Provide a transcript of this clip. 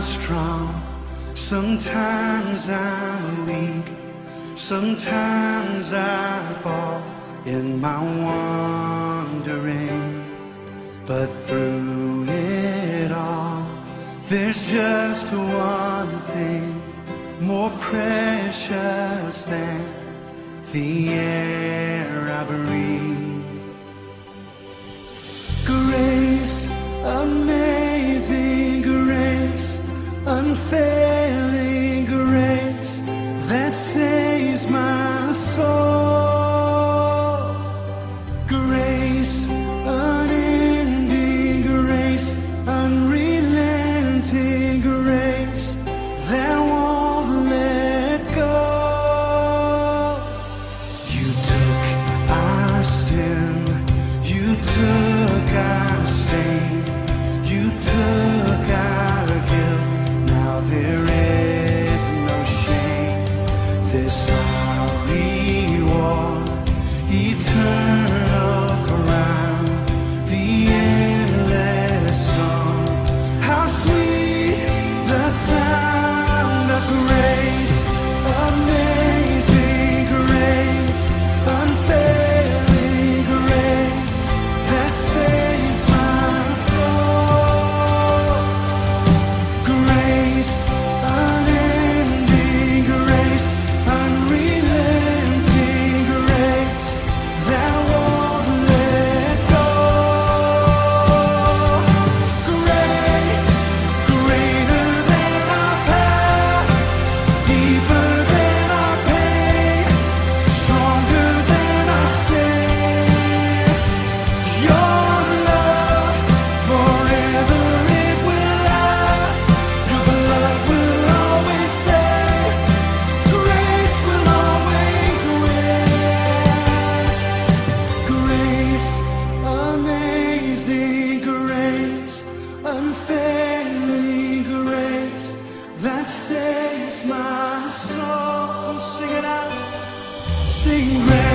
Strong. Sometimes I'm weak, sometimes I fall in my wandering. But through it all, there's just one thing more precious than the air unfailing grace that saves my soul. Grace, unending grace, unrelenting grace that won't let go. You took our sin, you took unfailing grace that saves my soul. Sing it out. Sing it.